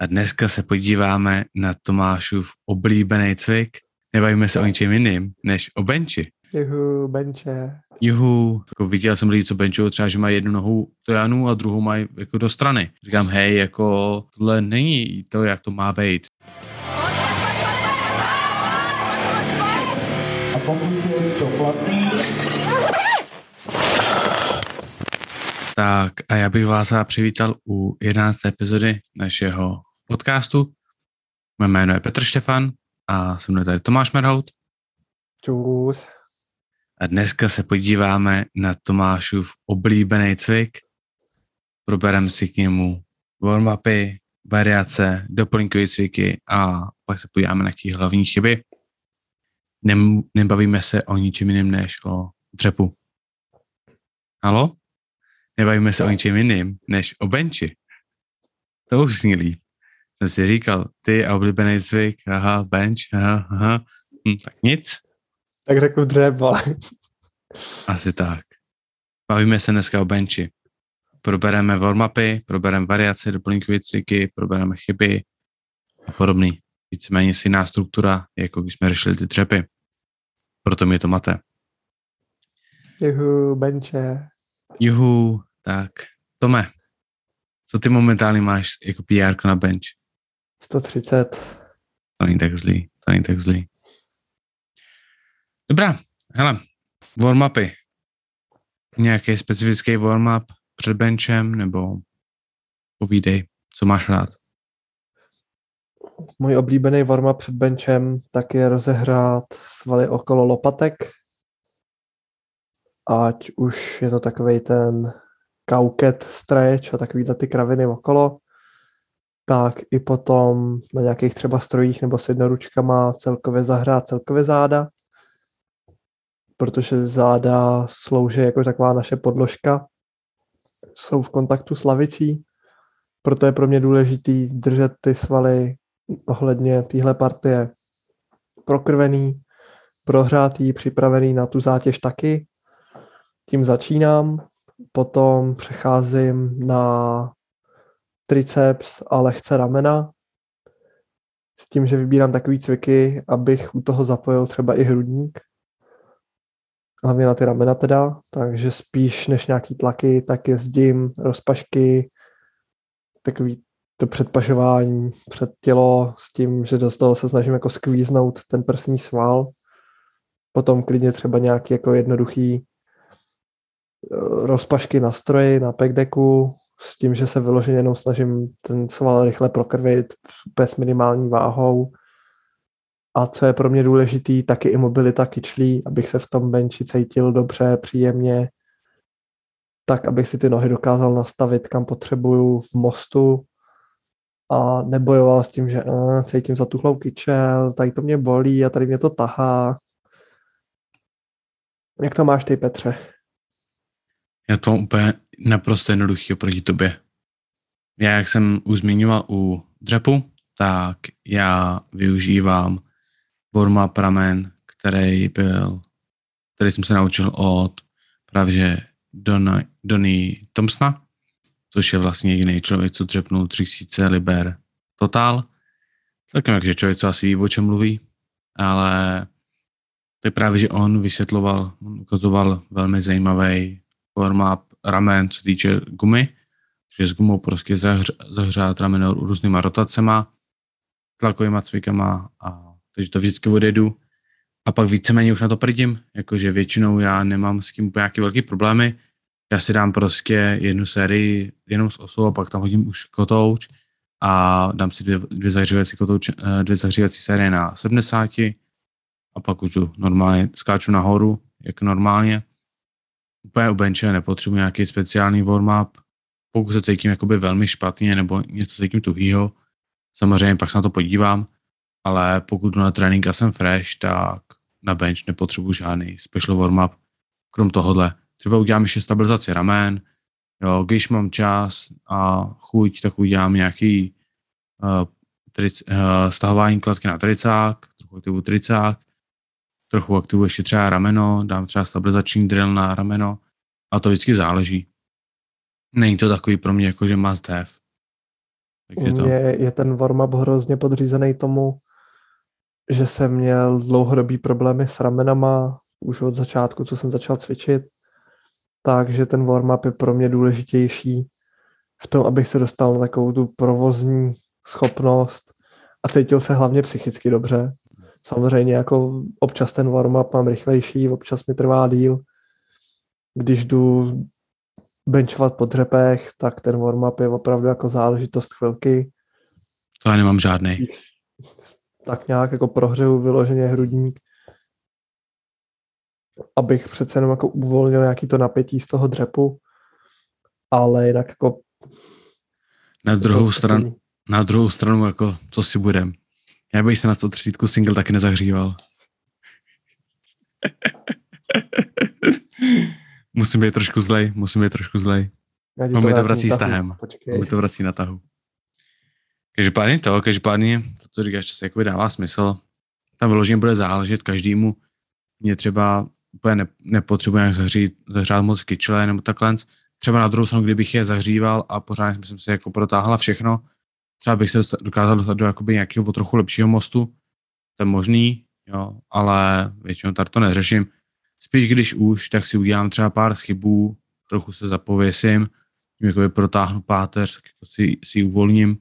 A dneska se podíváme na Tomášův oblíbený cvik. Nebavíme se o ničem jiným, než o benči. Juhu, benče. Juhu, jako viděl jsem lidi, co benčují třeba, že mají jednu nohu do Janu a druhou mají jako do strany. Říkám, hej, jako tohle není to, jak to má být. A pokud je to platný, Tak a já bych vás rád přivítal u 11. epizody našeho podcastu. Mé jméno je Petr Štefan a se mnou tady Tomáš Merhout. Čus. A dneska se podíváme na Tomášův oblíbený cvik. Probereme si k němu warm-upy, variace, doplňkové cviky a pak se podíváme na těch hlavní chyby. Nem, nebavíme se o ničem jiném než o dřepu. Halo? Nebavíme se o ničem jiným než o benči. To už zní líp. Jsem si říkal, ty a oblíbený cvik, aha, bench, aha, aha. Hm, tak nic, Tak řeknu dřeba. asi tak. Bavíme se dneska o benči. Probereme warm-upy, probereme variace, doplňkové cviky, probereme chyby a podobný. Víceméně stejná struktura, jako když jsme řešili ty třepy. Proto mi to mate. Juhu, benče. Juhu, tak. Tome, co ty momentálně máš jako PR na bench? 130. To není tak zlý, to není tak zlý. Dobrá, hele, warm-upy. Nějaký specifický warm-up před benchem, nebo povídej, co máš rád. Můj oblíbený warm před benchem tak je rozehrát svaly okolo lopatek. Ať už je to takový ten kauket stretch a takovýhle ty kraviny okolo, tak i potom na nějakých třeba strojích nebo s jednoručkama celkově zahrát celkově záda, protože záda slouží jako taková naše podložka, jsou v kontaktu s lavicí, proto je pro mě důležitý držet ty svaly ohledně téhle partie prokrvený, prohřátý, připravený na tu zátěž taky. Tím začínám, potom přecházím na triceps a lehce ramena, s tím, že vybírám takový cviky, abych u toho zapojil třeba i hrudník, hlavně na ty ramena teda, takže spíš než nějaký tlaky, tak jezdím rozpašky, takový to předpašování před tělo s tím, že do toho se snažím jako skvíznout ten prsní sval. Potom klidně třeba nějaký jako jednoduchý eh, rozpašky na stroji, na packdecku, s tím, že se vyloženě jenom snažím ten sval rychle prokrvit bez minimální váhou. A co je pro mě důležitý, taky i mobilita kyčlí, abych se v tom benči cítil dobře, příjemně, tak abych si ty nohy dokázal nastavit, kam potřebuju v mostu, a nebojoval s tím, že uh, cítím zatuchlou kyčel, tady to mě bolí a tady mě to tahá. Jak to máš ty, Petře? Já to úplně naprosto jednoduchý oproti tobě. Já, jak jsem už zmiňoval u dřepu, tak já využívám warm-up ramen, který byl, který jsem se naučil od právě Donny, Thompsona, což je vlastně jediný člověk, co dřepnul 3000 liber totál. Taky takže člověk, co asi ví, o čem mluví, ale to je právě, že on vysvětloval, on ukazoval velmi zajímavý forma ramen, co týče gumy, že s gumou prostě zahř, zahřát rameno různýma rotacema, tlakovýma cvikama, a, takže to vždycky odjedu a pak víceméně už na to prdím, jakože většinou já nemám s tím úplně nějaký velký problémy, já si dám prostě jednu sérii jenom s osou a pak tam hodím už kotouč a dám si dvě, dvě zahřívací, kotouč, eh, dvě zahřívací série na 70 a pak už jdu normálně, skáču nahoru, jak normálně. Úplně u benče nepotřebuji nějaký speciální warm-up. Pokud se cítím jakoby velmi špatně nebo něco cítím tuhýho, samozřejmě pak se na to podívám, ale pokud jdu na trénink a jsem fresh, tak na bench nepotřebuji žádný special warm-up, krom tohohle třeba udělám ještě stabilizaci ramen, jo, když mám čas a chuť, tak udělám nějaký uh, tric, uh, stahování kladky na tricák, trochu aktivu tricák, trochu aktivu ještě třeba rameno, dám třeba stabilizační drill na rameno a to vždycky záleží. Není to takový pro mě jako, že must have. Takže U to, mě je ten warm-up hrozně podřízený tomu, že jsem měl dlouhodobý problémy s ramenama už od začátku, co jsem začal cvičit. Takže ten warm-up je pro mě důležitější v tom, abych se dostal na takovou tu provozní schopnost a cítil se hlavně psychicky dobře. Samozřejmě jako občas ten warm-up mám rychlejší, občas mi trvá díl. Když jdu benchovat po dřepech, tak ten warm-up je opravdu jako záležitost chvilky. to já nemám žádný. Tak nějak jako prohřeju vyloženě hrudník, abych přece jenom jako uvolnil nějaký to napětí z toho dřepu, ale jinak jako... Na druhou stranu, na druhou stranu, jako, co si budem. Já bych se na 130 single taky nezahříval. musím být trošku zlej, musím být trošku zlej. On mi to vrací s tahem. Počkej. Mi to vrací na tahu. Každopádně to, každopádně to, co říkáš, to se jakoby dává smysl. Tam vyloženě bude záležet každému. Mě třeba úplně ne, nepotřebuje nějak zahřít, zahřát moc kyčle nebo takhle. Třeba na druhou stranu, kdybych je zahříval a pořádně jsem si jako protáhla všechno, třeba bych se dosta- dokázal dostat do jakoby nějakého o trochu lepšího mostu. To je možný, jo, ale většinou tady to neřeším. Spíš když už, tak si udělám třeba pár schybů, trochu se zapověsím, tím jakoby protáhnu páteř, tak jako si, si uvolním.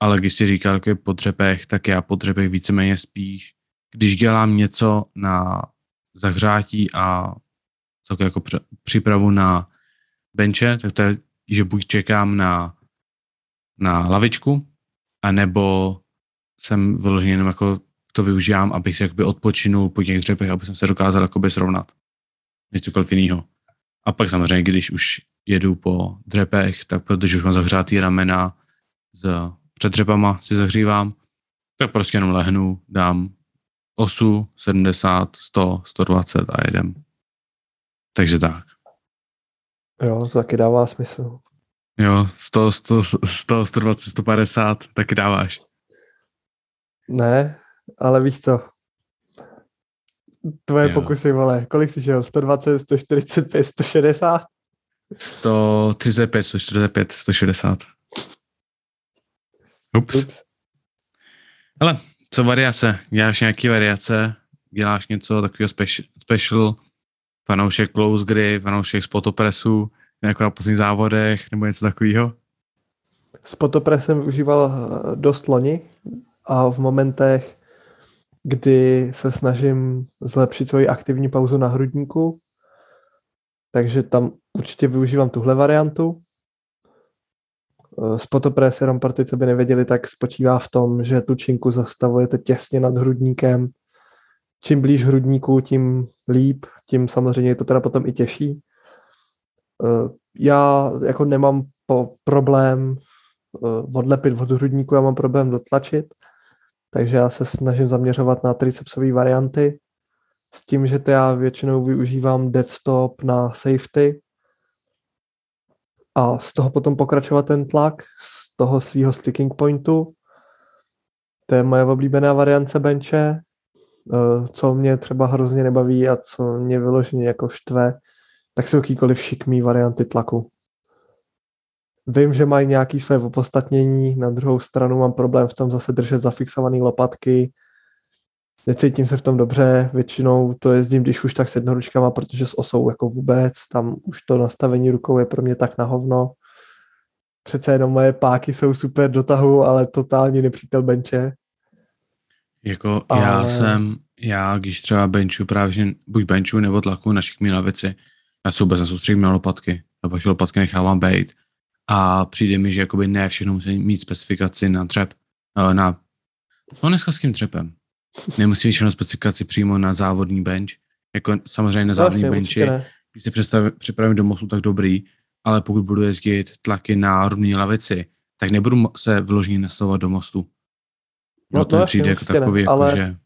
Ale když si říkal jako po dřepech, tak já po dřepech víceméně spíš, když dělám něco na zahřátí a celkově jako přípravu na benče, tak to je, že buď čekám na, na lavičku, anebo jsem vyloženě jenom jako to využívám, abych si jakoby odpočinul po těch dřepech, aby jsem se dokázal jakoby srovnat. Nic cokoliv jiného. A pak samozřejmě, když už jedu po dřepech, tak protože už mám zahřátý ramena s před dřepama si zahřívám, tak prostě jenom lehnu, dám osu, 70, 100, 120 a jedem. Takže tak. Jo, to taky dává smysl. Jo, 100, 100, 100 120, 150, taky dáváš. Ne, ale víš co? Tvoje Jo. pokusy, vole, kolik jsi šel? 120, 145, 160? 135, 145, 160. Ups. Ups. Hele, co variace? Děláš nějaký variace? Děláš něco takového special, special fanoušek close grip, fanoušek spotopresu, jako na posledních závodech, nebo něco takového? Spotopres jsem využíval eh, dost loni a v momentech, kdy se snažím zlepšit svoji aktivní pauzu na hrudníku, takže tam určitě využívám tuhle variantu. Eh, Spotopres, jenom pro ty, co by nevěděli, tak spočívá v tom, že tu činku zastavujete těsně nad hrudníkem. Čím blíž hrudníku, tím líp, tím samozřejmě je to teda potom i těžší. Eh, Já jako nemám po problém eh, odlepit od hrudníku, já mám problém dotlačit, takže já se snažím zaměřovat na tricepsové varianty s tím, že to já většinou využívám dead stop na safety a z toho potom pokračovat ten tlak z toho svého sticking pointu. To je moje oblíbená variance benče, eh, co mě třeba hrozně nebaví a co mě vyloženě jako štve, tak jsou jakýkoliv šikmý varianty tlaku. Vím, že mají nějaké své opodstatnění, na druhou stranu mám problém v tom zase držet zafixované lopatky, necítím se v tom dobře, většinou to jezdím, když už tak s jednoručkama, protože s osou jako vůbec, tam už to nastavení rukou je pro mě tak na hovno. Přece jenom moje páky jsou super do tahu, ale totální nepřítel benče. Jako ale... já jsem, já když třeba benchu právě, buď benchu nebo tlaku na šikmý lavici, já se vůbec nesoustředím na lopatky. Já pak lopatky nechávám bejt. A přijde mi, že jakoby ne všechno musí mít specifikaci na dřep, eh, na, no dneska s tím dřepem. Nemusí mít všechno specifikaci přímo na závodní bench. Jako samozřejmě na závodní Vlastně, benchi, když představ, připravím do mostu, tak dobrý, ale pokud budu jezdit tlaky na rovné lavici, tak nebudu se vyloženě nastavovat do mostu. No No, to mi jasně, přijde jako určitě ne, takový, jako, ale- že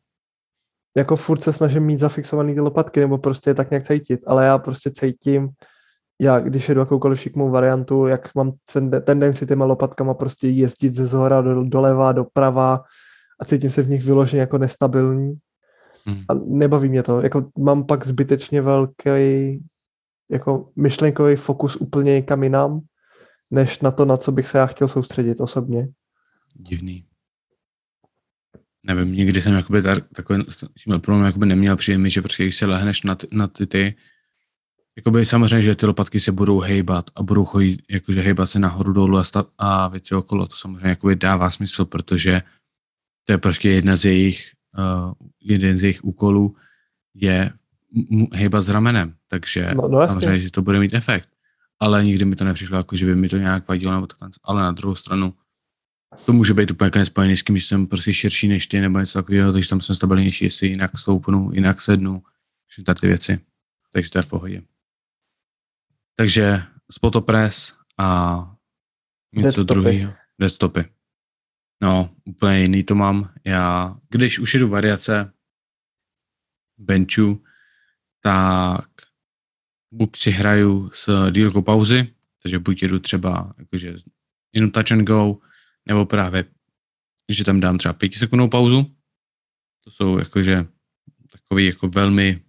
jako furt se snažím mít zafixovaný ty lopatky, nebo prostě je tak nějak cítit, ale já prostě cítím, já když jedu jakoukoliv šikmou variantu, jak mám ten- tendenci těma lopatkama prostě jezdit ze zhora do, doleva, doprava a cítím se v nich vyloženě jako nestabilní hm, a nebaví mě to, jako mám pak zbytečně velký jako myšlenkový fokus úplně někam jinam, než na to, na co bych se já chtěl soustředit osobně. Divný. Nevím, nikdy jsem jakoby tar, takový s tímhle problém jakoby neměl přijemný, že prostě když se lehneš na ty, na ty, ty jakoby samozřejmě, že ty lopatky se budou hejbat a budou chodit, jakože hejbat se nahoru dolů a, stav, a věci okolo, to samozřejmě jakoby dává smysl, protože to je prostě jedna z jejich, uh, jeden z jejich úkolů je hejbat s ramenem, takže No- no jasně. samozřejmě, že to bude mít efekt. Ale nikdy mi to nepřišlo, jako že by mi to nějak vadilo nebo takhle. Ale na druhou stranu, to může být úplně spojený s tím, že jsem prostě širší než ty nebo něco takového, takže tam jsem stabilnější, jestli jinak stoupnu, jinak sednu, všechny ty věci. Takže to je v pohodě. Takže spotopres a něco druhého. Deadstopy. No, úplně jiný to mám. Já, když už jedu variace benchu, tak buď si hraju s dílkou pauzy, takže buď jedu třeba jakože jenom touch and go, nebo právě, že tam dám třeba pětisekundovou pauzu. To jsou jakože takový jako velmi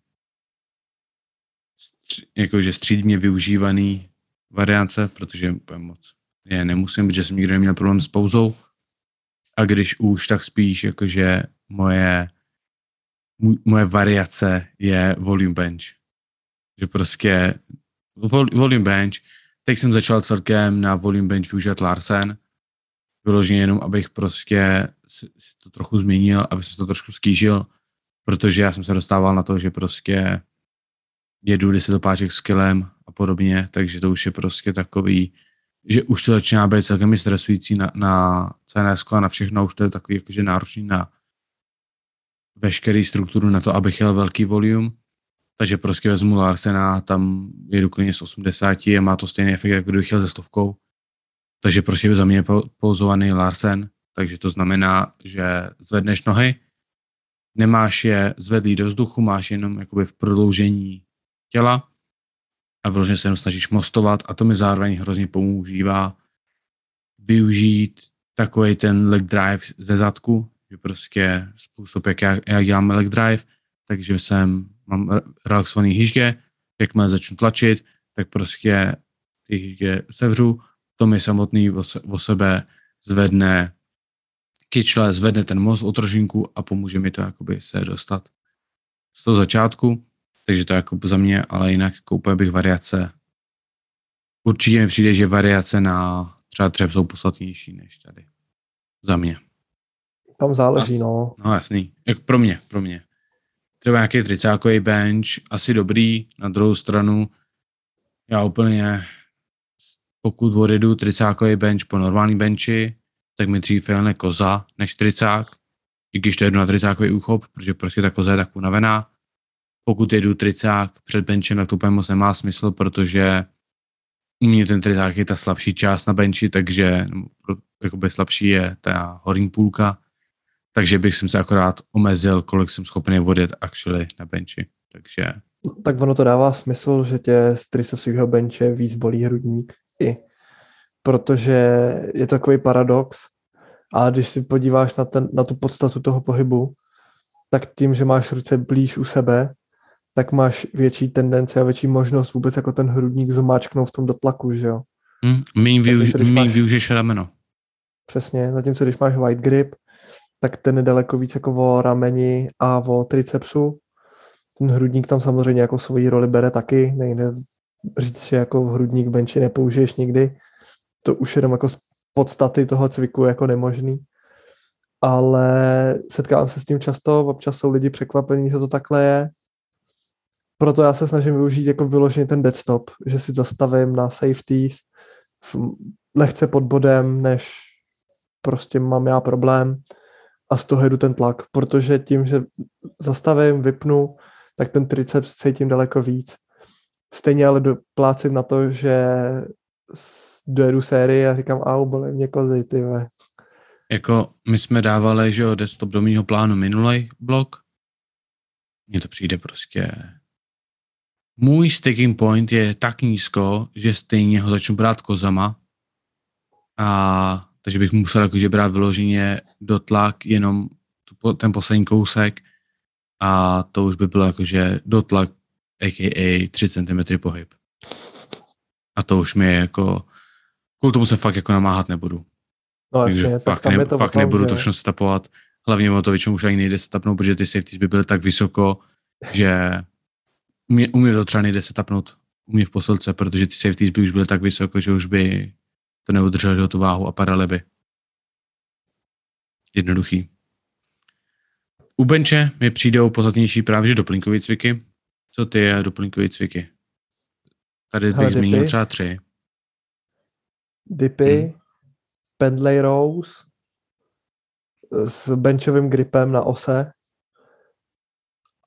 jakože střídmě využívaný variance, protože moc je nemusím, protože jsem nikdy neměl problém s pauzou. A když už, tak spíš jakože moje, moje variace je volume bench. Že prostě vol, volume bench, teď jsem začal celkem na volume bench využívat Larsen, vyloženě jenom, abych prostě si, si to trochu změnil, aby se to trošku skýžil, protože já jsem se dostával na to, že prostě jedu desetopáček s kilem a podobně, takže to už je prostě takový, že už to začíná být celkem stresující na, na CNS a na všechno, už to je takový jakože náročný na veškerý strukturu na to, abych jel velký volume, takže prostě vezmu Larsena, tam jedu klidně z 80 a má to stejný efekt, jako kdybych jel ze stovkou. Takže prostě za mě je po- pouzovaný Larsen, takže to znamená, že zvedneš nohy, nemáš je zvedlý do vzduchu, máš jenom jakoby v prodloužení těla a vyloženě se jenom snažíš mostovat a to mi zároveň hrozně používá využít takový ten leg drive ze zadku, že prostě způsob, jak já, já dělám leg drive, takže jsem, mám re- relaxovaný hyždě, jakmile začnu tlačit, tak prostě ty hyždě sevřu, to mi samotný o, se, o sebe zvedne kyčle, zvedne ten most o trošinku a pomůže mi to jakoby se dostat z toho začátku, takže to je jako za mě, ale jinak jako úplně bych variace. Určitě mi přijde, že variace na třeba třep jsou podstatnější než tady. Za mě. Tam záleží, As- no. No jasný. Jak pro mě, pro mě. Třeba nějaký tricákový bench, asi dobrý. Na druhou stranu, já úplně, pokud odjedu tricákový bench po normální benchi, tak mi dřív jelne koza než tricák. I když to jedu na tricákový úchop, protože prostě ta koza je tak unavená. Pokud jedu tricák před benchem, tak to úplně moc nemá smysl, protože u mě ten tricák je ta slabší část na benchi, takže jakoby slabší je ta horní půlka, takže bych jsem se akorát omezil, kolik jsem schopný odjet actually na benchi. Takže Tak ono to dává smysl, že tě z tricepsového benče víc bolí hrudník i. Protože je to takový paradox. A když si podíváš na, ten, na tu podstatu toho pohybu, tak tím, že máš ruce blíž u sebe, tak máš větší tendenci a větší možnost vůbec jako ten hrudník zmáčknout v tom dotlaku, že jo? hm, míň, využ, Zatímco, když míň máš- využiješ rameno. Přesně, zatímco když máš white grip, tak ten je daleko víc jako o rameni a o tricepsu. Ten hrudník tam samozřejmě jako svoji roli bere taky, nejde říct, že jako hrudník benči nepoužiješ nikdy. To už jenom jako z podstaty toho cviku jako nemožný. Ale setkávám se s tím často, občas jsou lidi překvapení, že to takhle je. Proto já se snažím využít jako vyloženě ten dead stop, že si zastavím na safeties lehce pod bodem, než prostě mám já problém a z toho jedu ten tlak, protože tím, že zastavím, vypnu, tak ten triceps cítím daleko víc. Stejně ale doplácím na to, že dojedu sérii a říkám, au, bolí mě kozy, ty ve. Jako my jsme dávali, že jo, desktop do mýho plánu minulej blok. Mně to přijde prostě... Můj sticking point je tak nízko, že stejně ho začnu brát kozama. A takže bych musel jakože brát vyloženě dotlak jenom ten poslední kousek a to už by bylo jakože dotlak a.k.a. 3 cm pohyb. A to už mi je jako kvůli tomu se fakt jako namáhat nebudu. No Takže jasně, tak fakt, ne, to fakt tom, nebudu že- to všechno setapovat. Hlavně o to většinou už ani nejde setapnout, protože ty safeties by byly tak vysoko, že u mě, u mě to třeba nejde setapnout u mě v posilce, protože ty safeties by už byly tak vysoko, že už by to neudrželi do tu váhu a padaly by. Jednoduchý. U benče mi přijdou podstatnější právě že doplňkové cviky. Co ty je doplňkové cviky? Tady Hele, bych zmínil dipy. třeba tři. Dipy, Hmm. pendlay rows s benchovým gripem na ose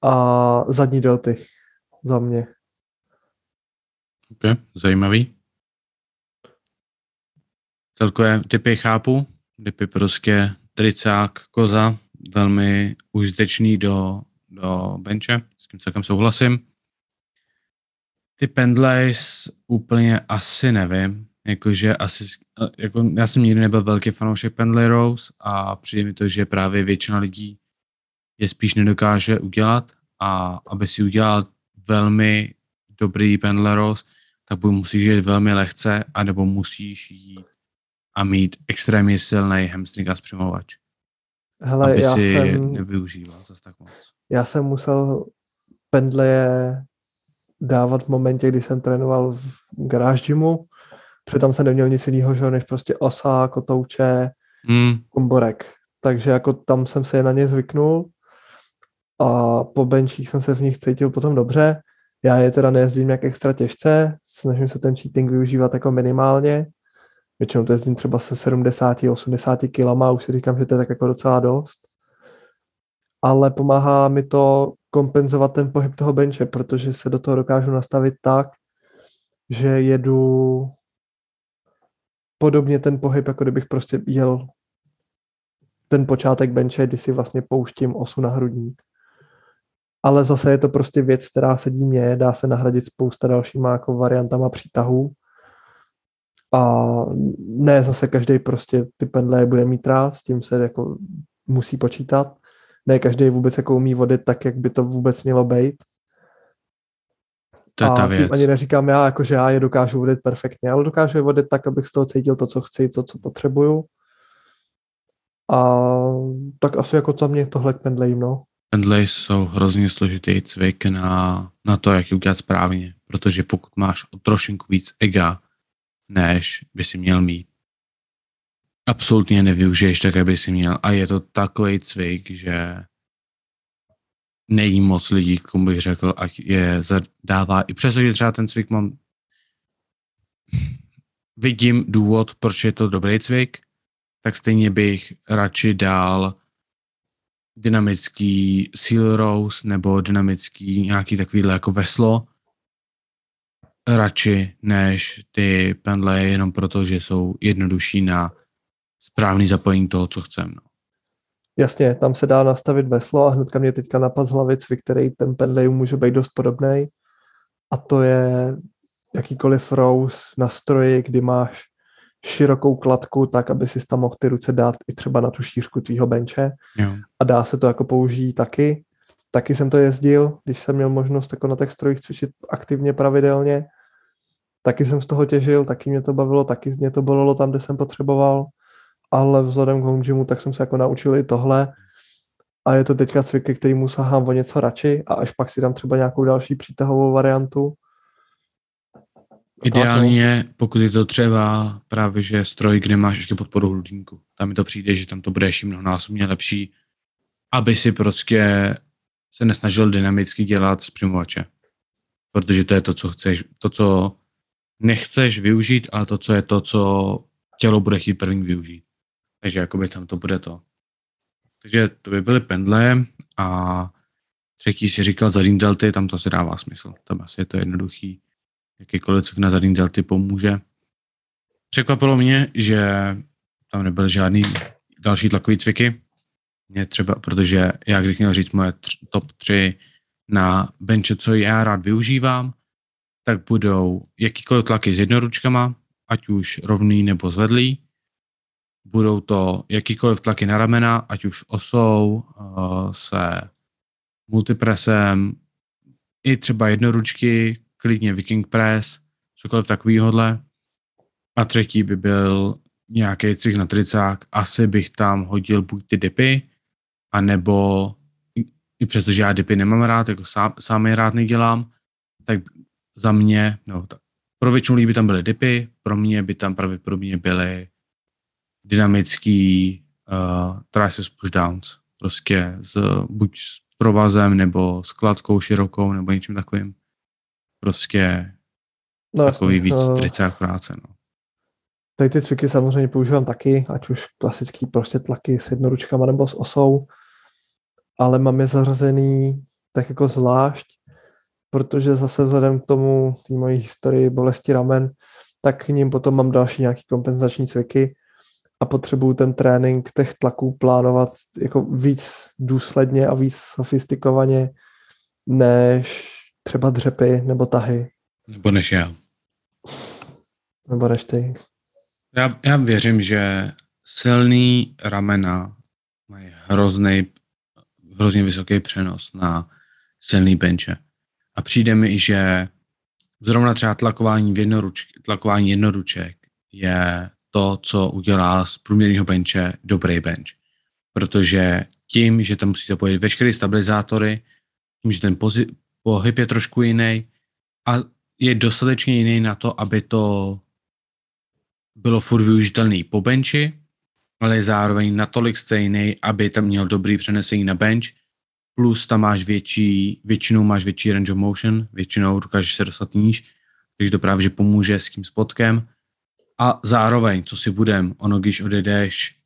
a zadní delty za mě. Okay, zajímavý. Celkové typy chápu. Typy prostě tricák, koza, velmi užitečný do, do benče, s tím celkem souhlasím. Ty pendlays úplně asi nevím, jakože asi, jako já jsem nikdy nebyl velký fanoušek pendlay rows a přijde mi to, že právě většina lidí je spíš nedokáže udělat a aby si udělal velmi dobrý pendlay rows, tak buď musíš jít velmi lehce, anebo musíš jít a mít extrémně silný hamstring a zpřimovač, Hele, aby já si jsem, nevyužíval zase tak moc. já jsem musel pendleje dávat v momentě, kdy jsem trénoval v garáž gymu, protože tam jsem neměl nic jiného, než prostě osa, kotouče, Hmm, komborek. Takže jako tam jsem se na ně zvyknul a po benčích jsem se v nich cítil potom dobře. Já je teda nejezdím jak extra těžce, snažím se ten cheating využívat jako minimálně. Většinou to jezdím třeba se 70-80 kilama, už si říkám, že to je tak jako docela dost. Ale pomáhá mi to kompenzovat ten pohyb toho benče, protože se do toho dokážu nastavit tak, že jedu podobně ten pohyb, jako kdybych prostě jel ten počátek benče, kdy si vlastně pouštím osu na hrudník. Ale zase je to prostě věc, která sedí mně, dá se nahradit spousta dalšíma jako variantama přítahů. A ne zase každý prostě ty pendle bude mít rád, s tím se jako musí počítat. Ne každý vůbec jako umí vodit tak, jak by to vůbec mělo být. to je a ta tím věc. ani neříkám já, jako že já je dokážu vodit perfektně, ale dokážu je vodit tak, abych z toho cítil to, co chci, to, co potřebuju. A tak asi jako za mě tohle k pendlejím, no. Pendlays jsou hrozně složitý cvik na, na to, jak je udělat správně, protože pokud máš o trošinku víc ega, než by si měl mít, absolutně nevyužiješ tak, jak by si měl. A je to takový cvik, že není moc lidí, komu bych řekl, ať je zadává, i přesto, že třeba ten cvik mám vidím důvod, proč je to dobrý cvik, tak stejně bych radši dal dynamický seal rose nebo dynamický nějaký takovýhle jako veslo radši než ty pendle jenom proto, že jsou jednodušší na správný zapojení toho, co chcem. No. Jasně, tam se dá nastavit veslo a hnedka mě teďka napad z hlavy cvik, který ten pendlej může být dost podobný. A to je jakýkoliv rose na stroji, kdy máš širokou kladku, tak aby si tam mohl ty ruce dát i třeba na tu šířku tvýho benče. Jo. A dá se to jako použít taky. Taky jsem to jezdil, když jsem měl možnost jako na těch strojích cvičit aktivně pravidelně. Taky jsem z toho těžil, taky mě to bavilo, taky mě to bolelo tam, kde jsem potřeboval. Ale vzhledem k home gymu, tak jsem se jako naučil i tohle. A je to teďka cvik, ke kterýmu sahám o něco radši a až pak si dám třeba nějakou další přítahovou variantu. Ideálně je, pokud je to třeba právě, že stroj, kde máš ještě podporu hrudníku. Tam mi to přijde, že tam to bude ještě mnohonásobně lepší, aby si prostě se nesnažil dynamicky dělat z přimovače. Protože to je to, co chceš, to, co nechceš využít, ale to, co je to, co tělo bude chtít první využít. Takže jakoby tam to bude to. Takže to by byly pendle a třetí si říkal zadní delty, tam to si dává smysl. Tam asi je to jednoduchý. Jakýkoliv cvik na zadní delty pomůže. Překvapilo mě, že tam nebyly žádný další tlakový cviky. Mě třeba, protože já když měl říct moje tř, top 3 na benče, co já rád využívám, tak budou jakýkoliv tlaky s jednoručkama, ať už rovný nebo zvedlý. Budou to jakýkoliv tlaky na ramena, ať už osou, uh, se multipresem, i třeba jednoručky, klidně Viking Press, cokoliv takovýhodle. A třetí by byl nějaký cvik na tricák. Asi bych tam hodil buď ty dipy, anebo i přestože já dipy nemám rád, jako sám, sám je rád nedělám, tak za mě, no, tak, pro většinu lidí by tam byly dipy, pro mě by tam pravděpodobně byly dynamický uh, triceps pushdowns. Prostě s, buď s provazem, nebo s kladkou širokou, nebo něčím takovým. Prostě No, takový víc eh, tricák práce. No. Tady ty cviky samozřejmě používám taky, ať už klasický prostě tlaky s jednoručkama nebo s osou, ale mám je zařazený tak jako zvlášť, protože zase vzhledem k tomu, té mojí historii bolesti ramen, tak k ním potom mám další nějaký kompenzační cviky a potřebuju ten trénink těch tlaků plánovat jako víc důsledně a víc sofistikovaně než třeba dřepy nebo tahy, Nebo než já. nebo než ty. já. Já věřím, že silný ramena mají hrozný, hrozně vysoký přenos na silný benče. A přijde mi, že zrovna třeba tlakování, v jednoruč, tlakování jednoruček je to, co udělá z průměrného benče dobrý bench. Protože tím, že tam musíte pojít veškeré stabilizátory, tím, že ten pozi- pohyb je trošku jiný a je dostatečně jiný na to, aby to bylo furt využitelný po benchi, ale je zároveň natolik stejný, aby tam měl dobrý přenesení na bench, plus tam máš větší, většinou máš větší range of motion, většinou dokážeš se dostat níž, takže to právě že pomůže s tím spotkem. A zároveň, co si budem, ono, když odejdeš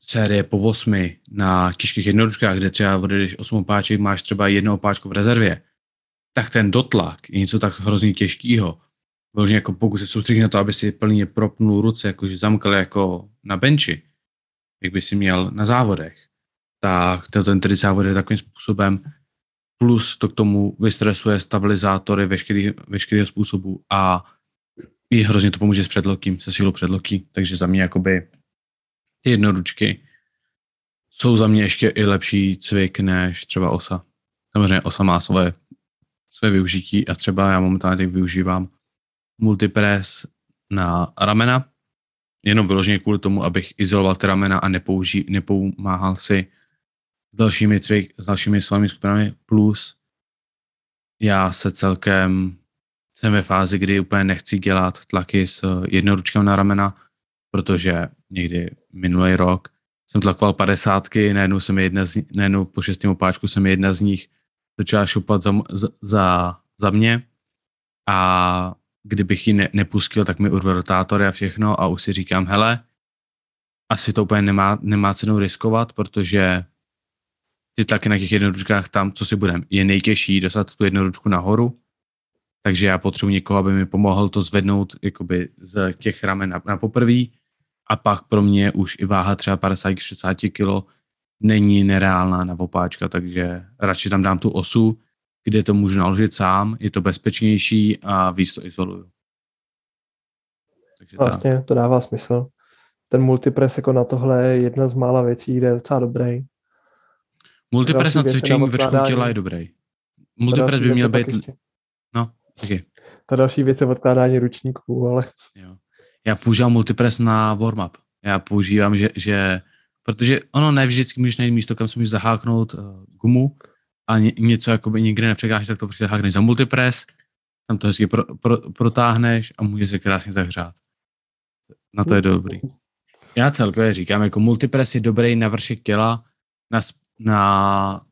série po osmi na těžkých jednoduškách, kde třeba odejdeš 8 opáček, máš třeba jedno opáčko v rezervě, tak ten dotlak je něco tak hrozně těžkého. Vyloženě jako pokud se soustředíš na to, aby si plně propnul ruce, jakože zamkl jako na benči, jak by si měl na závodech, tak to ten tedy závod je takovým způsobem, plus to k tomu vystresuje stabilizátory veškerý, veškerého způsobu a i hrozně to pomůže s předlokím, se sílou předlokí, takže za mě jakoby ty jednoručky jsou za mě ještě i lepší cvik než třeba osa. Samozřejmě osa má svoje, své využití a třeba já momentálně teď využívám multipress na ramena, jenom vyloženě kvůli tomu, abych izoloval ty ramena a nepouží, nepomáhal si s dalšími cvik, s dalšími svalovými skupinami, plus já se celkem jsem ve fázi, kdy úplně nechci dělat tlaky s jednoručkem na ramena, protože někdy minulý rok jsem tlakoval padesátky, najednou jsem jedna z, najednou po šestém opáčku jsem jedna z nich začala šupat za, za, za, za mě. A kdybych ji ne, nepustil, tak mi urve rotátory a všechno a už si říkám, hele, asi to úplně nemá, nemá cenu riskovat, protože ty tlaky na těch jednoručkách tam, co si budem, je nejtěžší dostat tu jednoručku nahoru, takže já potřebuji někoho, aby mi pomohl to zvednout jakoby z těch ramen na, na poprví a pak pro mě už i váha třeba 50-60 kg není nereálná na opáčka, takže radši tam dám tu osu, kde to můžu naložit sám, je to bezpečnější a víc to izoluju. Takže tak. Vlastně to dává smysl. Ten multipress jako na tohle je jedna z mála věcí, kde je docela dobrý. Multipress na cvičení vršku těla je dobrý. Multipress by měl být... ještě- No, taky. Ta další věc je odkládání ručníků, ale Jo. Já používám multipress na warm-up. Já používám, že, že protože ono ne vždycky můžeš najít místo, kam si můžeš zaháknout uh, gumu a ně, něco jakoby nikde nepřekáží, tak to prostě hákneš za multipress, tam to hezky pro, pro, protáhneš a může se krásně zahřát. Na to je dobrý. Já celkově říkám, jako multipress je dobrý na vršek těla, na, na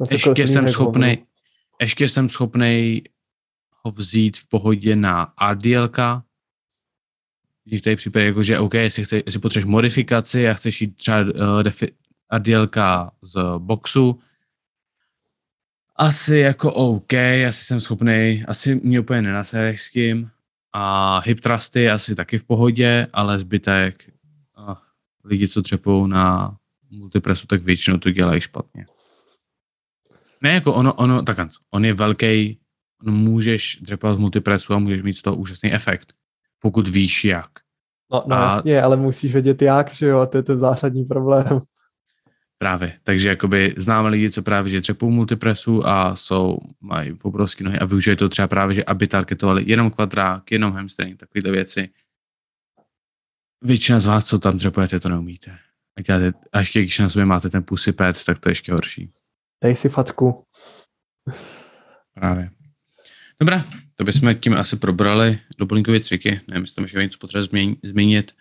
na cokoliv ještě jsem schopný, ještě jsem schopný ho vzít v pohodě na RDLK. V některých případech, jako, že OK, jestli, chce, jestli potřebuješ modifikaci a chceš jít třeba uh, defi, z boxu, asi jako OK, asi jsem schopný, asi mě úplně nenasereš s tím. A hip trusty asi taky v pohodě, ale zbytek uh, lidi, co třepou na multipressu, tak většinou to dělají špatně. Ne, jako ono, ono, tak on je velký, on můžeš dřepat z multipressu a můžeš mít z toho úžasný efekt, pokud víš jak. No, no a- jasně, ale musíš vědět jak, že jo, a to je ten zásadní problém. Právě, takže jakoby znám lidi, co právě že třepou multipresu a jsou, mají obrovské nohy a využijí to třeba právě, že aby targetovali jenom kvadrák, jenom hamstring, takovéhle věci. Většina z vás, co tam třepujete, to neumíte. A, děláte, a ještě když na sobě máte ten pusy pec, tak to je ještě horší. Dej si facku. Právě. Dobrá, to bychom tím asi probrali doplňkové cviky. Nevím, jestli tam ještě něco potřeba změn- zmínit.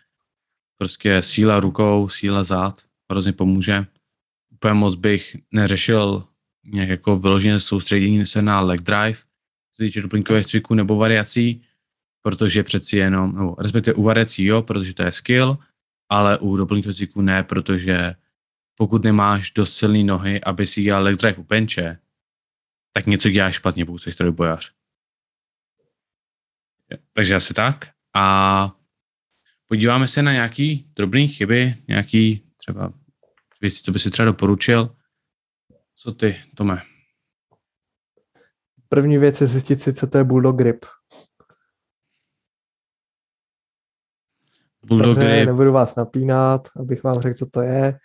Prostě síla rukou, síla zád hrozně pomůže. Úplně moc bych neřešil nějak jako vyložené soustředění se na leg drive, co se týče doplňkových cviků nebo variací, protože přeci jenom, nebo respektive u variací jo, protože to je skill, ale u doplňkových cviků ne, protože pokud nemáš dost silné nohy, aby si dělal leg drive u benče, tak něco děláš špatně, pokud jsi trojbojař. Takže asi tak. A podíváme se na nějaký drobné chyby, nějaký třeba věci, co by si třeba doporučil. Co ty, Tome? První věc je zjistit si, co to je Bulldog Grip. Bulldog grip, nebudu vás napínat, abych vám řekl, co to je.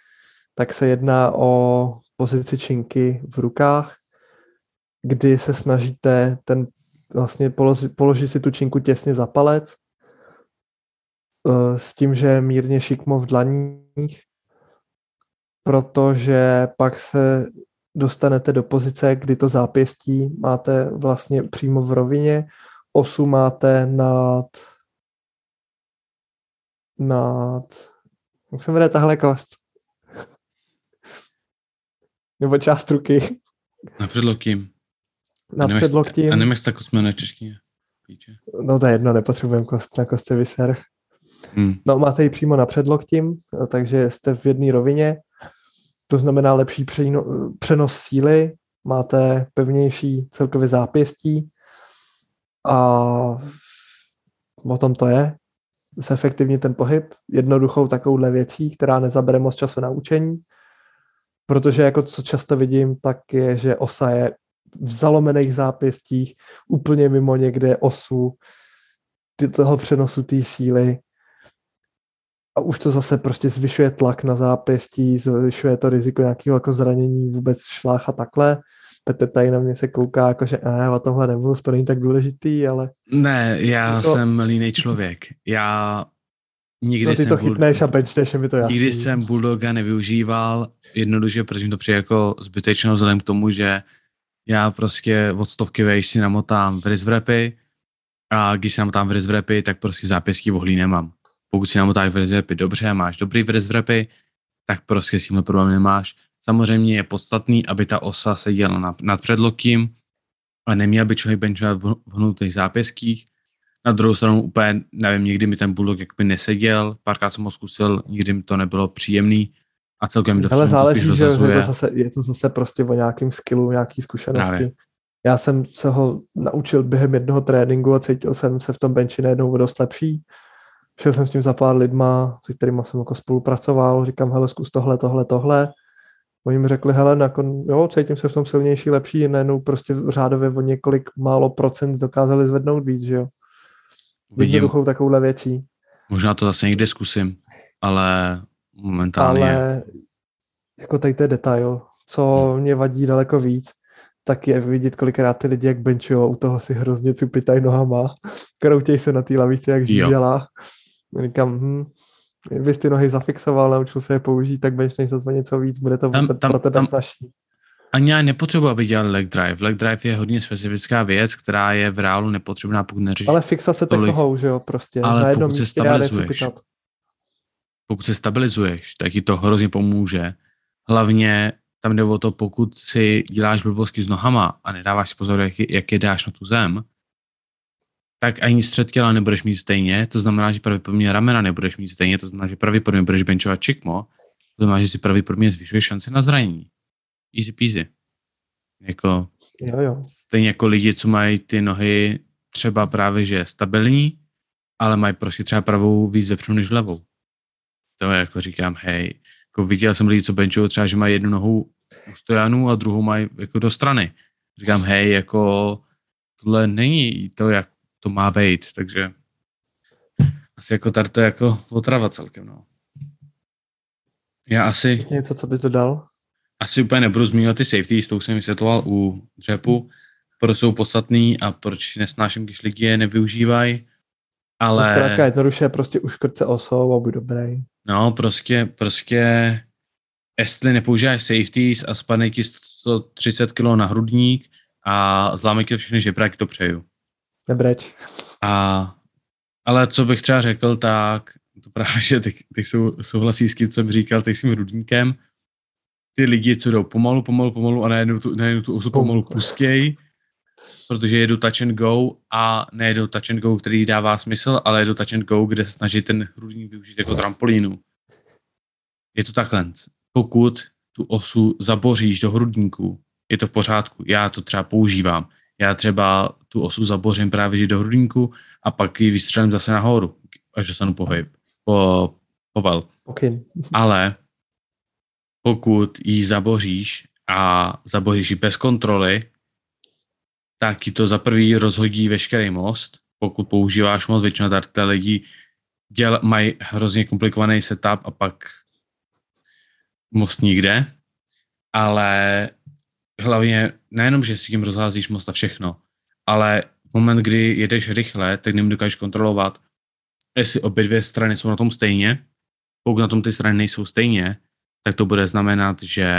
Tak se jedná o pozici činky v rukách, kdy se snažíte ten vlastně položit, položit si tu činku těsně za palec eh, s tím, že je mírně šikmo v dlaních, protože pak se dostanete do pozice, kdy to zápěstí máte vlastně přímo v rovině, osu máte nad nad jak se jmenuje tahle kost? Nebo část ruky na předlokým. nad předloktím. A se ta kost jmenuje češtině. Píče. No to je jedno, nepotřebujeme kost na kostce vyser. Hmm. No máte ji přímo na předloktím, takže jste v jedné rovině, to znamená lepší přeno, přenos síly, máte pevnější celkově zápěstí a o tom to je. Zefektivnit ten pohyb jednoduchou takovouhle věcí, která nezabere moc času na učení, protože jako co často vidím, tak je, že osa je v zalomených zápěstích, úplně mimo někde osu, toho přenosu té síly a už to zase prostě zvyšuje tlak na zápěstí, zvyšuje to riziko nějakého jako zranění, vůbec šlách a takhle. Petr tady na mě se kouká, jako že ne, o tomhle nemluv, to není tak důležitý, ale Ne, já To- jsem línej člověk. Já nikdy no, ty jsem to chytneš a benchneš, mi to jasný. Nikdy jsem Bulldoga nevyužíval jednoduše, protože mi to přijde jako zbytečno vzhledem k tomu, že já prostě od stovky vejš si namotám wrist wrapy a když si namotám wrist wrapy, tak prostě zápěstí vohlí nemám. Pokud si namotáš wrist wrapy dobře a máš dobrý wrist wrapy, tak prostě s tímhle problém nemáš. Samozřejmě je podstatný, aby ta osa seděla nad, nad předlokím a neměl by člověk benchovat v v hnutých zápěstích. Na druhou stranu úplně, nevím, nikdy mi ten bulldog jakoby neseděl, párkrát jsem ho zkusil, nikdy mi to nebylo příjemný a celkem mi to Ale to záleží, že je to, zase, je to zase prostě o nějakém skillu, nějaký zkušenosti. Právě. Já jsem se ho naučil během jednoho tréninku a cítil jsem se v tom benchi najednou dost lepší. Šel jsem s tím za pár lidma, se kterými jsem jako spolupracoval, říkám, hele, zkus tohle, tohle, tohle. Oni mi řekli, hele, nakon, jo, cítím se v tom silnější, lepší, najednou prostě řádově o několik málo procent dokázali zvednout víc, že jo. Vidím, takovouhle věcí. možná to zase někde zkusím, ale momentálně ale... jako tady to je detail. Co mě vadí daleko víc, tak je vidět kolikrát ty lidi, jak benčují, u toho si hrozně cupitaj nohama, kroutěj se na té lavici, jak žížela. Říkám, hm, kdybys ty nohy zafixoval, naučil se je použít, tak benčneš za to něco víc, bude to Tam- tam, pro tebe tam- snažší. ani já nepotřebuji, aby dělal leg drive. Leg drive je hodně specifická věc, která je v reálu nepotřebná, pokud neřešíš. Ale fixa se tolik. nohou, že jo, prostě. Ale na jednom pokud se stabilizuješ. pokud se stabilizuješ, tak ti to hrozně pomůže. Hlavně tam jde o to, pokud si děláš blbosky s nohama a nedáváš si pozor, jak, jak je dáš na tu zem, tak ani střed těla nebudeš mít stejně, to znamená, že pravděpodobně ramena nebudeš mít stejně, to znamená, že pravděpodobně budeš benchovat čikmo, to znamená, že si pravděpodobně zvyšuješ šance na zranění. Easy peasy. Jako, Jo, jo. stejně jako lidi, co mají ty nohy třeba právě, že stabilní, ale mají prostě třeba pravou víc zepředu než levou. To je jako říkám, hej, jako viděl jsem lidi, co benchují třeba, že mají jednu nohu u stojanu a druhou mají jako do strany. Říkám, hej, jako tohle není to, jak to má být, takže asi jako tady to je jako otrava celkem, no. Já asi, Ještě něco, co bys dodal? asi úplně nebudu zmiňovat ty safety, s tou jsem vysvětloval u dřepu, proč jsou podstatný a proč nesnáším, když lidi je nevyužívají. Ale... Ale Zkrátka jednoduše prostě uškrt se osou a buď dobrý. no, prostě, prostě, jestli nepoužíváš safeties a spadne ti 130 kg na hrudník a zláme ti všechny žebráky, to přeju. Nebreč. A, ale co bych třeba řekl, tak to právě, že ty, ty jsou, souhlasí s tím, co jsem říkal, ty s tím hrudníkem, ty lidi, co jdou pomalu, pomalu, pomalu a najednou tu, najednou tu osu pomalu pustěj, protože jedu touch and go a nejedu touch and go, který dává smysl, ale jedu touch and go, kde se snaží ten hrudník využít jako trampolínu. Je to takhle. Pokud tu osu zaboříš do hrudníku, je to v pořádku. Já to třeba používám. Já třeba tu osu zabořím právě že do hrudníku a pak ji vystřelím zase nahoru, až dostanu pohyb. Po, povel. Pokyn. Ale pokud ji zaboříš a zaboříš ji bez kontroly, tak ti to za prvý rozhodí veškerý most. Pokud používáš most, většinou tady ty lidi děl, mají hrozně komplikovaný setup a pak most nikde. Ale hlavně nejenom, že si tím rozházíš most a všechno, ale v moment, kdy jedeš rychle, tak nedokážeš kontrolovat, jestli obě dvě strany jsou na tom stejně. Pokud na tom ty strany nejsou stejně, tak to bude znamenat, že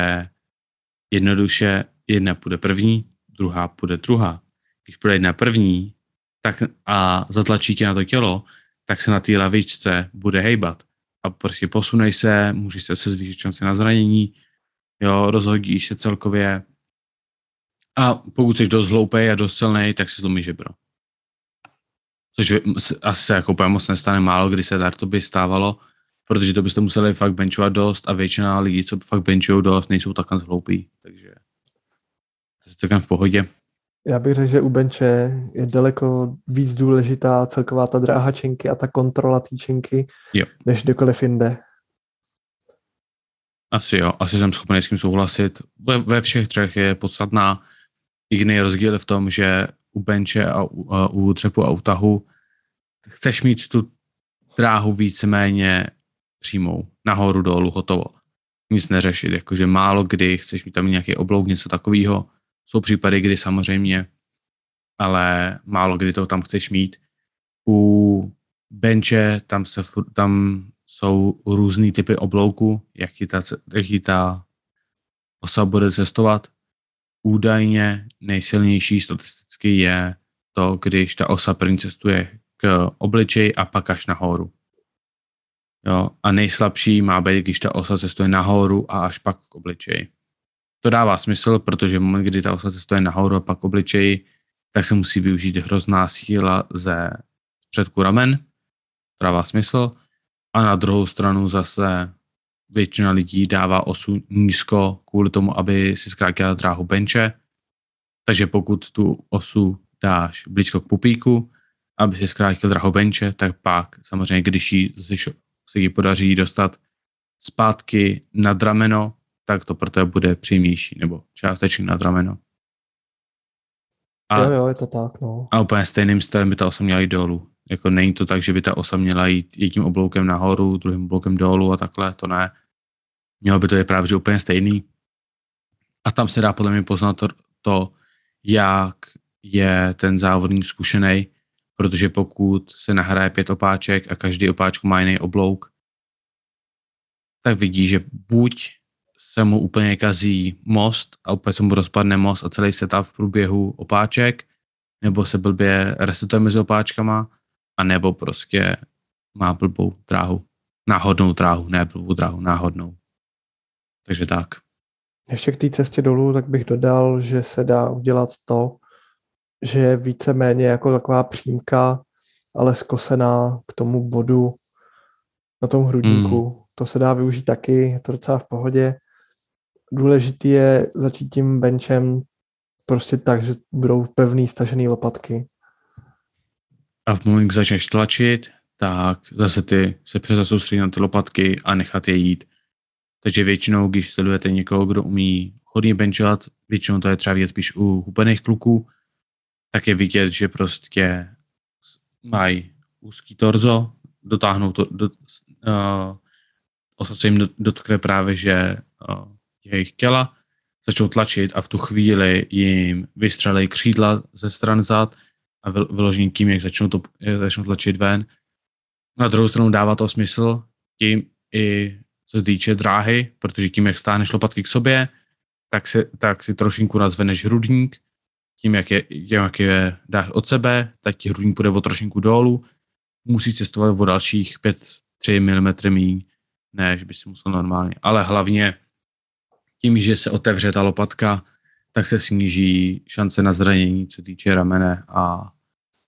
jednoduše jedna půjde první, druhá půjde druhá. Když půjde jedna první tak a zatlačí tě na to tělo, tak se na té lavičce bude hejbat. A prostě posunej se, můžeš se zvýšit šance na zranění, jo, rozhodíš se celkově. A pokud jsi dost hloupej a dost silnej, tak si zlomí žebro. Což asi se jako úplně moc nestane málo, kdy se tady to by stávalo, protože to byste museli fakt benchovat dost a většina lidí, co fakt benchují dost, nejsou takhle hloupí. Takže to je celkem v pohodě. Já bych řekl, že u benče je daleko víc důležitá celková ta dráha činky a ta kontrola té činky, Jo. než kdekoliv jinde. Asi jo, asi jsem schopný s tím souhlasit. Ve, ve všech třech je podstatná. Jediný rozdíl je v tom, že u benče a u, u dřepu a u tahu chceš mít tu dráhu víceméně přímou, nahoru, dolů, hotovo. Nic neřešit, jakože málo kdy chceš mít tam nějaký oblouk, něco takového. Jsou případy, kdy samozřejmě, ale málo kdy to tam chceš mít. U benče tam, se, tam jsou různý typy oblouku, jak ti ta, ta osa bude cestovat. Údajně nejsilnější statisticky je to, když ta osa první cestuje k obličeji a pak až nahoru. Jo, a nejslabší má být, když ta osa cestuje nahoru a až pak k obličeji. To dává smysl, protože moment, kdy ta osa cestuje nahoru a pak k obličeji, tak se musí využít hrozná síla ze předku ramen. To dává smysl. A na druhou stranu zase většina lidí dává osu nízko kvůli tomu, aby si zkrátila dráhu benče. Takže pokud tu osu dáš blízko k pupíku, aby si zkrátil dráhu benče, tak pak samozřejmě, když ji šo- se jí podaří dostat zpátky nad rameno, tak to pro tebe bude přímější, nebo částečně nad rameno. A, Jo, jo, je to tak, no. a úplně stejným stylem by ta osa měla jít dolů. Jako není to tak, že by ta osa měla jít jedním obloukem nahoru, druhým obloukem dolů a takhle, to ne. Mělo by to je právě že úplně stejný. A tam se dá podle mě poznat to, to jak je ten závodník zkušený, protože pokud se nahraje pět opáček a každý opáčku má jiný oblouk, tak vidí, že buď se mu úplně kazí most a úplně se mu rozpadne most a celý setup v průběhu opáček, nebo se blbě resetuje mezi opáčkama, a nebo prostě má blbou dráhu. Náhodnou dráhu, ne blbou dráhu, náhodnou. Takže tak. Ještě k té cestě dolů, tak bych dodal, že se dá udělat to, že je víceméně jako taková přímka, ale skosená k tomu bodu na tom hrudníku. Hmm. To se dá využít taky, je to docela v pohodě. Důležitý je začít tím benchem prostě tak, že budou pevný stažený lopatky. A v moment, kdy začneš tlačit, tak zase ty se soustředit na ty lopatky a nechat je jít. Takže většinou, když sledujete někoho, kdo umí hodně benchovat, většinou to je třeba vidět spíš u hubených kluků, tak je vidět, že prostě mají úzký torzo, dotáhnou to, do, uh, se jim dot- dotkne právě, že uh, jejich těla začnou tlačit a v tu chvíli jim vystřelej křídla ze stran zad a vyl- vyložením tím, jak začnou, to, jak začnou tlačit ven. Na druhou stranu dává to smysl tím i co se týče dráhy, protože tím, jak stáhneš lopatky k sobě, tak si, tak si trošinku nazveneš hrudník, tím, jak je, tím, jak je dáš od sebe, tak ti hrudník půjde o trošinku dolů, musíš cestovat o dalších 5-3 mm míň, než by si musel normálně. Ale hlavně tím, že se otevře ta lopatka, tak se sníží šance na zranění, co týče ramene a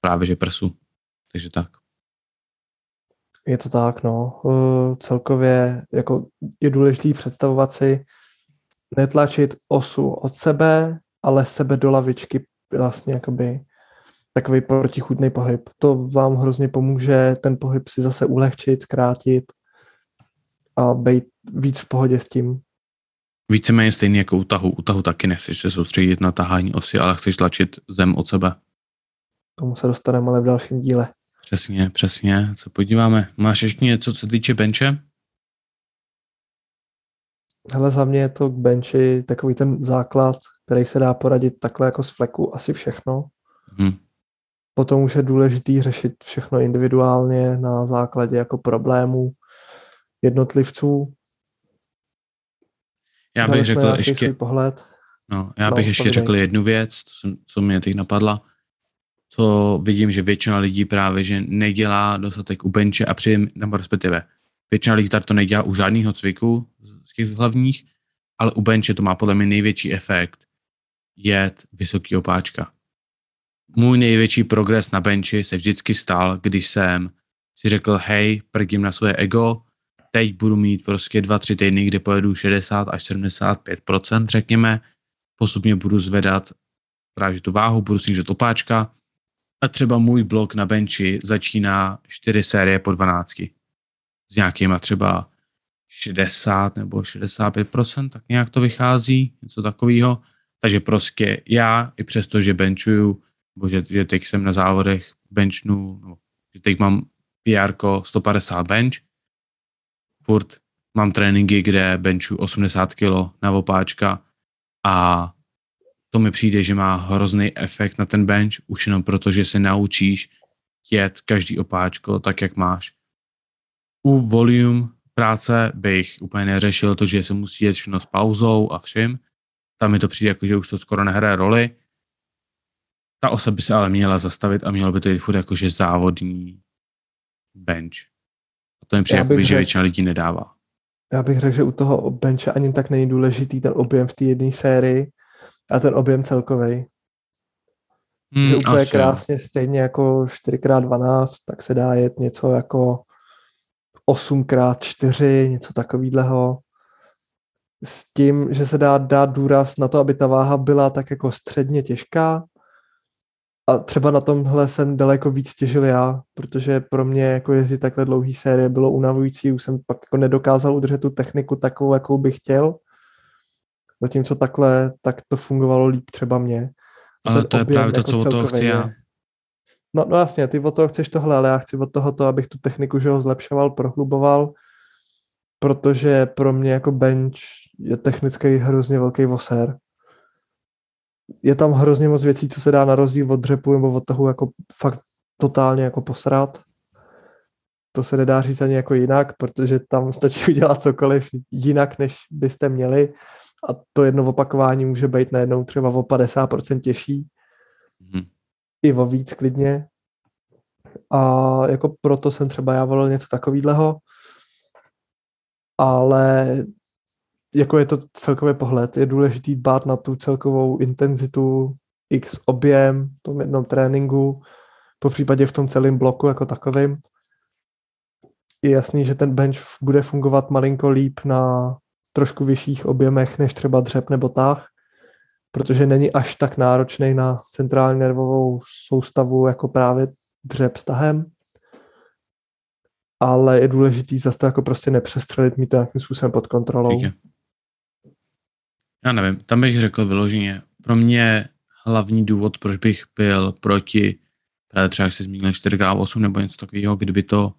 právě že prsu. Takže tak. Je to tak, no. Uh, celkově jako je důležité představovat si, netlačit osu od sebe, ale sebe do lavičky vlastně jakoby takový protichudný pohyb. To vám hrozně pomůže ten pohyb si zase ulehčit, zkrátit a být víc v pohodě s tím. Víceméně stejný jako u tahu. U tahu taky nechceš se soustředit na tahání osy, ale chceš tlačit zem od sebe. K Tomu se dostaneme ale v dalším díle. Přesně, přesně. Co podíváme? Máš ještě něco, co se týče benče? Hele, za mě je to k benchi takový ten základ, který se dá poradit takhle jako z fleku, asi všechno. Hm. Potom už je důležitý řešit všechno individuálně na základě jako problémů jednotlivců. Já Dali bych jsme řekl ještě, pohled. no, já No, bych ještě povídej. řekl jednu věc, co, co mě teď napadla. Co vidím, že většina lidí právě, že nedělá dostatek u benče a přijím, nebo respektive většina lidí tady to nedělá u žádného cviku z těch hlavních, ale u benče to má podle mě největší efekt jet vysoký opáčka. Můj největší progres na benči se vždycky stal, když jsem si řekl, hej, prdím na svoje ego, teď budu mít prostě dva, tři týdny, kde pojedu 60 až 75 řekněme, postupně budu zvedat právě tu váhu, budu snížit opáčka a třeba můj blok na benchi začíná 4 série po 12 s nějakýma třeba 60 nebo 65% tak nějak to vychází, něco takového. Takže prostě já, i přesto, že benchuju, nebo že, že teď jsem na závodech benchnu, no, že teď mám PR 150 bench, furt mám tréninky, kde benchu 80 kg na opáčka a to mi přijde, že má hrozný efekt na ten bench, už jenom proto, že se naučíš jet každý opáčko tak, jak máš. U volume práce bych úplně neřešil to, že se musí jet všechno s pauzou a všem. Tam mi to přijde jako, že už to skoro nehraje roli. Ta osa by se ale měla zastavit a mělo by to jít furt jakože závodní bench. A to mi přijde, jakoby, že řekl- většina lidí nedává. Já bych řekl, že u toho benche ani tak není důležitý ten objem v té jedné sérii a ten objem celkový. Hmm, že úplně asi krásně stejně jako 4x12, tak se dá jet něco jako 8x4, něco takového. S tím, že se dá dát důraz na to, aby ta váha byla tak jako středně těžká. A třeba na tomhle jsem daleko víc těžil já, protože pro mě jako jezdit takhle dlouhý série bylo unavující, už jsem pak jako nedokázal udržet tu techniku takovou, jakou bych chtěl. Zatímco takhle, tak to fungovalo líp třeba mě. A Ale to je právě to, jako co od toho chci já. No, no jasně, ty od toho chceš tohle, ale já chci od toho to, abych tu techniku že ho zlepšoval, prohluboval, protože pro mě jako bench je technicky hrozně velký voser. Je tam hrozně moc věcí, co se dá na rozdíl od dřepu nebo od toho jako fakt totálně jako posrat. To se nedá říct ani jako jinak, protože tam stačí udělat cokoliv jinak, než byste měli a to jedno opakování může být najednou třeba o 50% těžší Mhm. i o víc klidně. A jako proto jsem třeba já volil něco takového, ale jako je to celkový pohled. Je důležitý dbát na tu celkovou intenzitu, x objem v tom jednom tréninku, po případě v tom celém bloku jako takovým. Je jasný, že ten bench bude fungovat malinko líp na trošku vyšších objemech než třeba dřep nebo tah, protože není až tak náročný na centrální nervovou soustavu jako právě dřep s tahem. Ale je důležitý zase to jako prostě nepřestřelit, mít to nějakým způsobem pod kontrolou. Já nevím, tam bych řekl vyloženě, pro mě hlavní důvod, proč bych byl proti, právě třeba jak se zmínil 4x8 nebo něco takového, kdyby to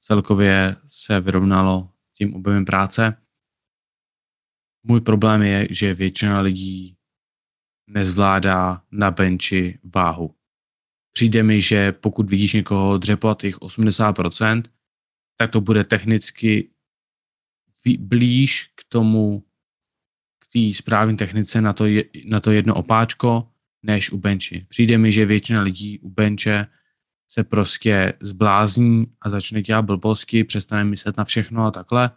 celkově se vyrovnalo tím objemem práce. Můj problém je, že většina lidí nezvládá na benči váhu. Přijde mi, že pokud vidíš někoho dřepovat těch 80%, tak to bude technicky blíž k tomu, k té správné technice na to, je, na to jedno opáčko, než u benči. Přijde mi, že většina lidí u benče se prostě zblázní a začne dělat blbosti, přestane myslet na všechno a takhle.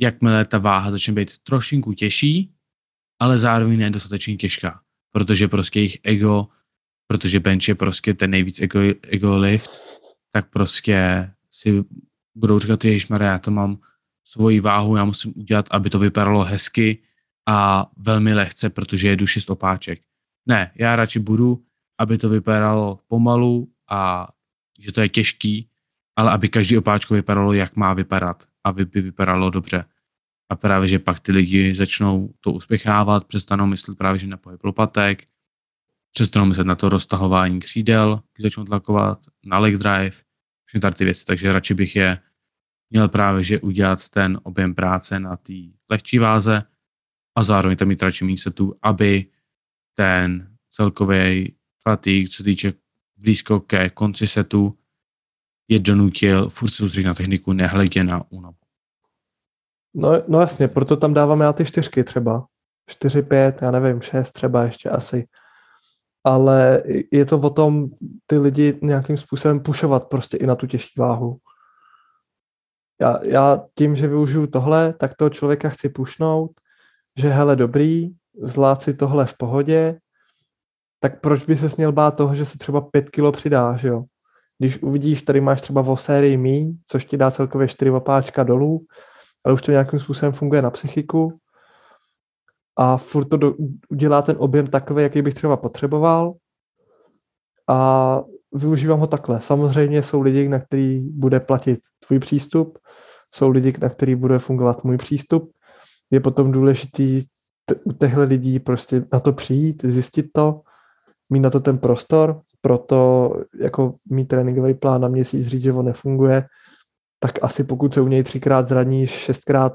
Jakmile ta váha začne být trošinku těžší, ale zároveň nedostatečně těžká, protože prostě jejich ego, protože bench je prostě ten nejvíc ego, ego lift, tak prostě si budou říkat, ježišmarja, já to mám svoji váhu, já musím udělat, aby to vypadalo hezky a velmi lehce, protože je duši stopáček. Ne, já radši budu, aby to vypadalo pomalu a že to je těžký, ale aby každý opáčko vypadalo, jak má vypadat, aby by vypadalo dobře. A právě, že pak ty lidi začnou to uspěchávat, přestanou myslet právě, že na pohyb lopatek, přestanou myslet na to roztahování křídel, když začnou tlakovat, na leg drive, všechny tady ty věci. Takže radši bych je měl právě, že udělat ten objem práce na té lehčí váze a zároveň tam mít radši méně setů, aby ten celkový fatigue, co týče blízko ke konci setu, je donutil furt se na techniku, nehledě na únavu. No, no jasně, proto tam dáváme na ty čtyřky třeba. čtyři, pět, já nevím, šest třeba ještě asi. Ale je to o tom ty lidi nějakým způsobem pušovat prostě i na tu těžší váhu. Já, já tím, že využiju tohle, tak toho člověka chci pušnout, že hele dobrý, zvlád si tohle v pohodě, tak proč by se směl bát toho, že se třeba pět kilo přidáš, jo? Když uvidíš, tady máš třeba v sérii mí, což ti dá celkově čtyři opáčka dolů, ale už to nějakým způsobem funguje na psychiku a furt to do, udělá ten objem takový, jaký bych třeba potřeboval a využívám ho takhle. Samozřejmě jsou lidi, na který bude platit tvůj přístup, jsou lidi, na který bude fungovat můj přístup. Je potom důležitý t- u těchto lidí prostě na to přijít, zjistit to, mít na to ten prostor, proto jako mít tréninkový plán na měsíc říct, že on nefunguje, tak asi pokud se u něj třikrát zraníš, šestkrát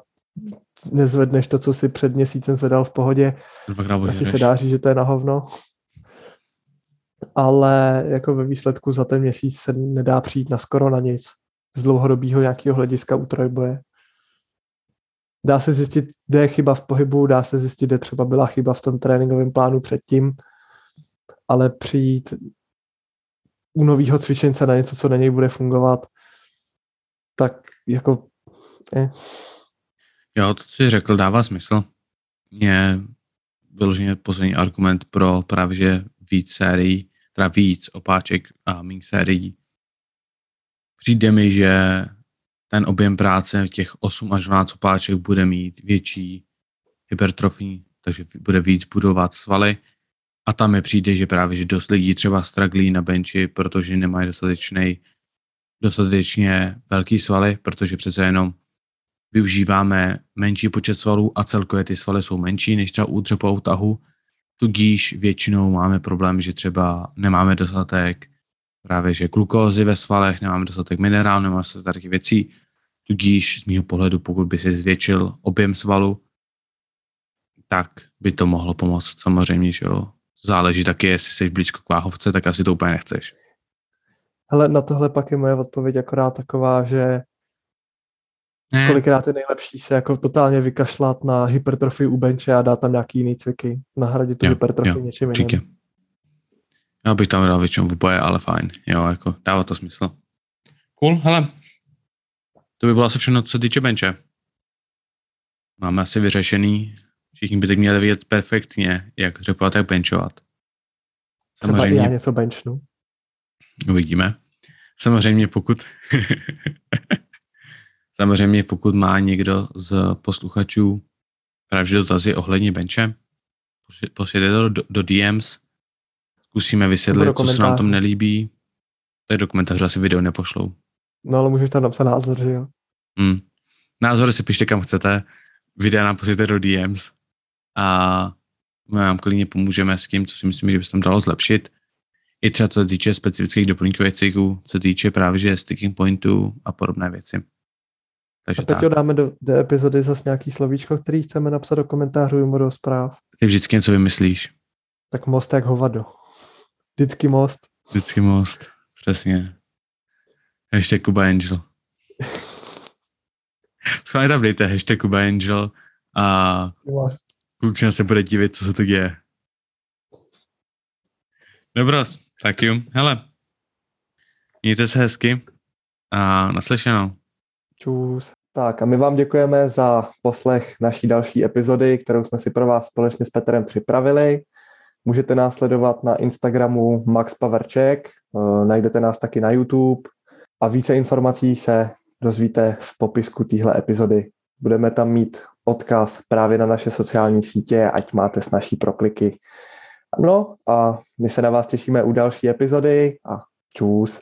nezvedneš to, co si před měsícem zvedal v pohodě, asi se dá říct, že to je na hovno. Ale jako ve výsledku za ten měsíc se nedá přijít na skoro na nic z dlouhodobého nějakého hlediska u trojboje. Dá se zjistit, kde je chyba v pohybu, dá se zjistit, kde třeba byla chyba v tom tréninkovém plánu předtím, ale přijít u nového cvičence na něco, co na něj bude fungovat, tak jako... Eh. Jo, to, co jsi řekl, dává smysl. Mě vyloženě poslední argument pro právě, že víc sérií, teda víc opáček a méně sérií. Přijde mi, že ten objem práce těch 8 až 12 opáček bude mít větší hypertrofii, takže bude víc budovat svaly a tam mi přijde, že právě, že dost lidí třeba straglí na benči, protože nemají dostatečný, dostatečně velký svaly, protože přece jenom využíváme menší počet svalů a celkově ty svaly jsou menší než třeba u dřepovou tahu. Tudíž většinou máme problém, že třeba nemáme dostatek právě že glukózy ve svalech, nemáme dostatek minerálů, nemáme dostatek věcí. Tudíž z mého pohledu, pokud by se zvětšil objem svalu, tak by to mohlo pomoct. Samozřejmě, že jo, záleží taky, jestli jsi blízko k váhovce, tak asi to úplně nechceš. Ale na tohle pak je moje odpověď akorát taková, že ne. kolikrát je nejlepší se jako totálně vykašlat na hypertrofii u benče a dát tam nějaký jiný cviky, nahradit tu jo, hypertrofii jo, něčím jiným. Já bych tam dal většinou v boje, ale fajn. Jo, jako dává to smysl. Cool, hele. To by bylo asi všechno, co týče benče. Máme asi vyřešený Všichni by tak měli vidět perfektně, jak dřepovat, jak benchovat. Samozřejmě, Třeba já něco benchnu. Uvidíme. Samozřejmě pokud samozřejmě pokud má někdo z posluchačů právě dotazy ohledně benče, posílejte to do, do DMs, zkusíme vysvětlit, co se nám tom nelíbí. Tak do komentářů asi video nepošlou. No ale můžeš tam napsat názor, že jo? Hmm. Názory si pište kam chcete, videa nám posílejte do DMs a my vám klidně pomůžeme s tím, co si myslím, že by se tam dalo zlepšit. I třeba co se týče specifických doplňkových cyklů, co se týče právě že sticking pointů a podobné věci. Takže A teď tak. dáme do, do epizody zase nějaký slovíčko, který chceme napsat do komentářů nebo do zpráv. Ty vždycky něco vymyslíš. Tak most jak hovado. Vždycky most. Vždycky most. Přesně. Hashtag Kuba Angel. Schválně tam dejte hashtag Kuba Angel a klučina se bude divit, co se to děje. Dobros, tak jo. Hele, mějte se hezky a naslyšenou. Čus. Tak a my vám děkujeme za poslech naší další epizody, kterou jsme si pro vás společně s Petrem připravili. Můžete nás sledovat na Instagramu Max Paverček, eh, najdete nás taky na YouTube a více informací se dozvíte v popisku téhle epizody. Budeme tam mít odkaz právě na naše sociální sítě, ať máte s naší prokliky. No a my se na vás těšíme u další epizody a čus.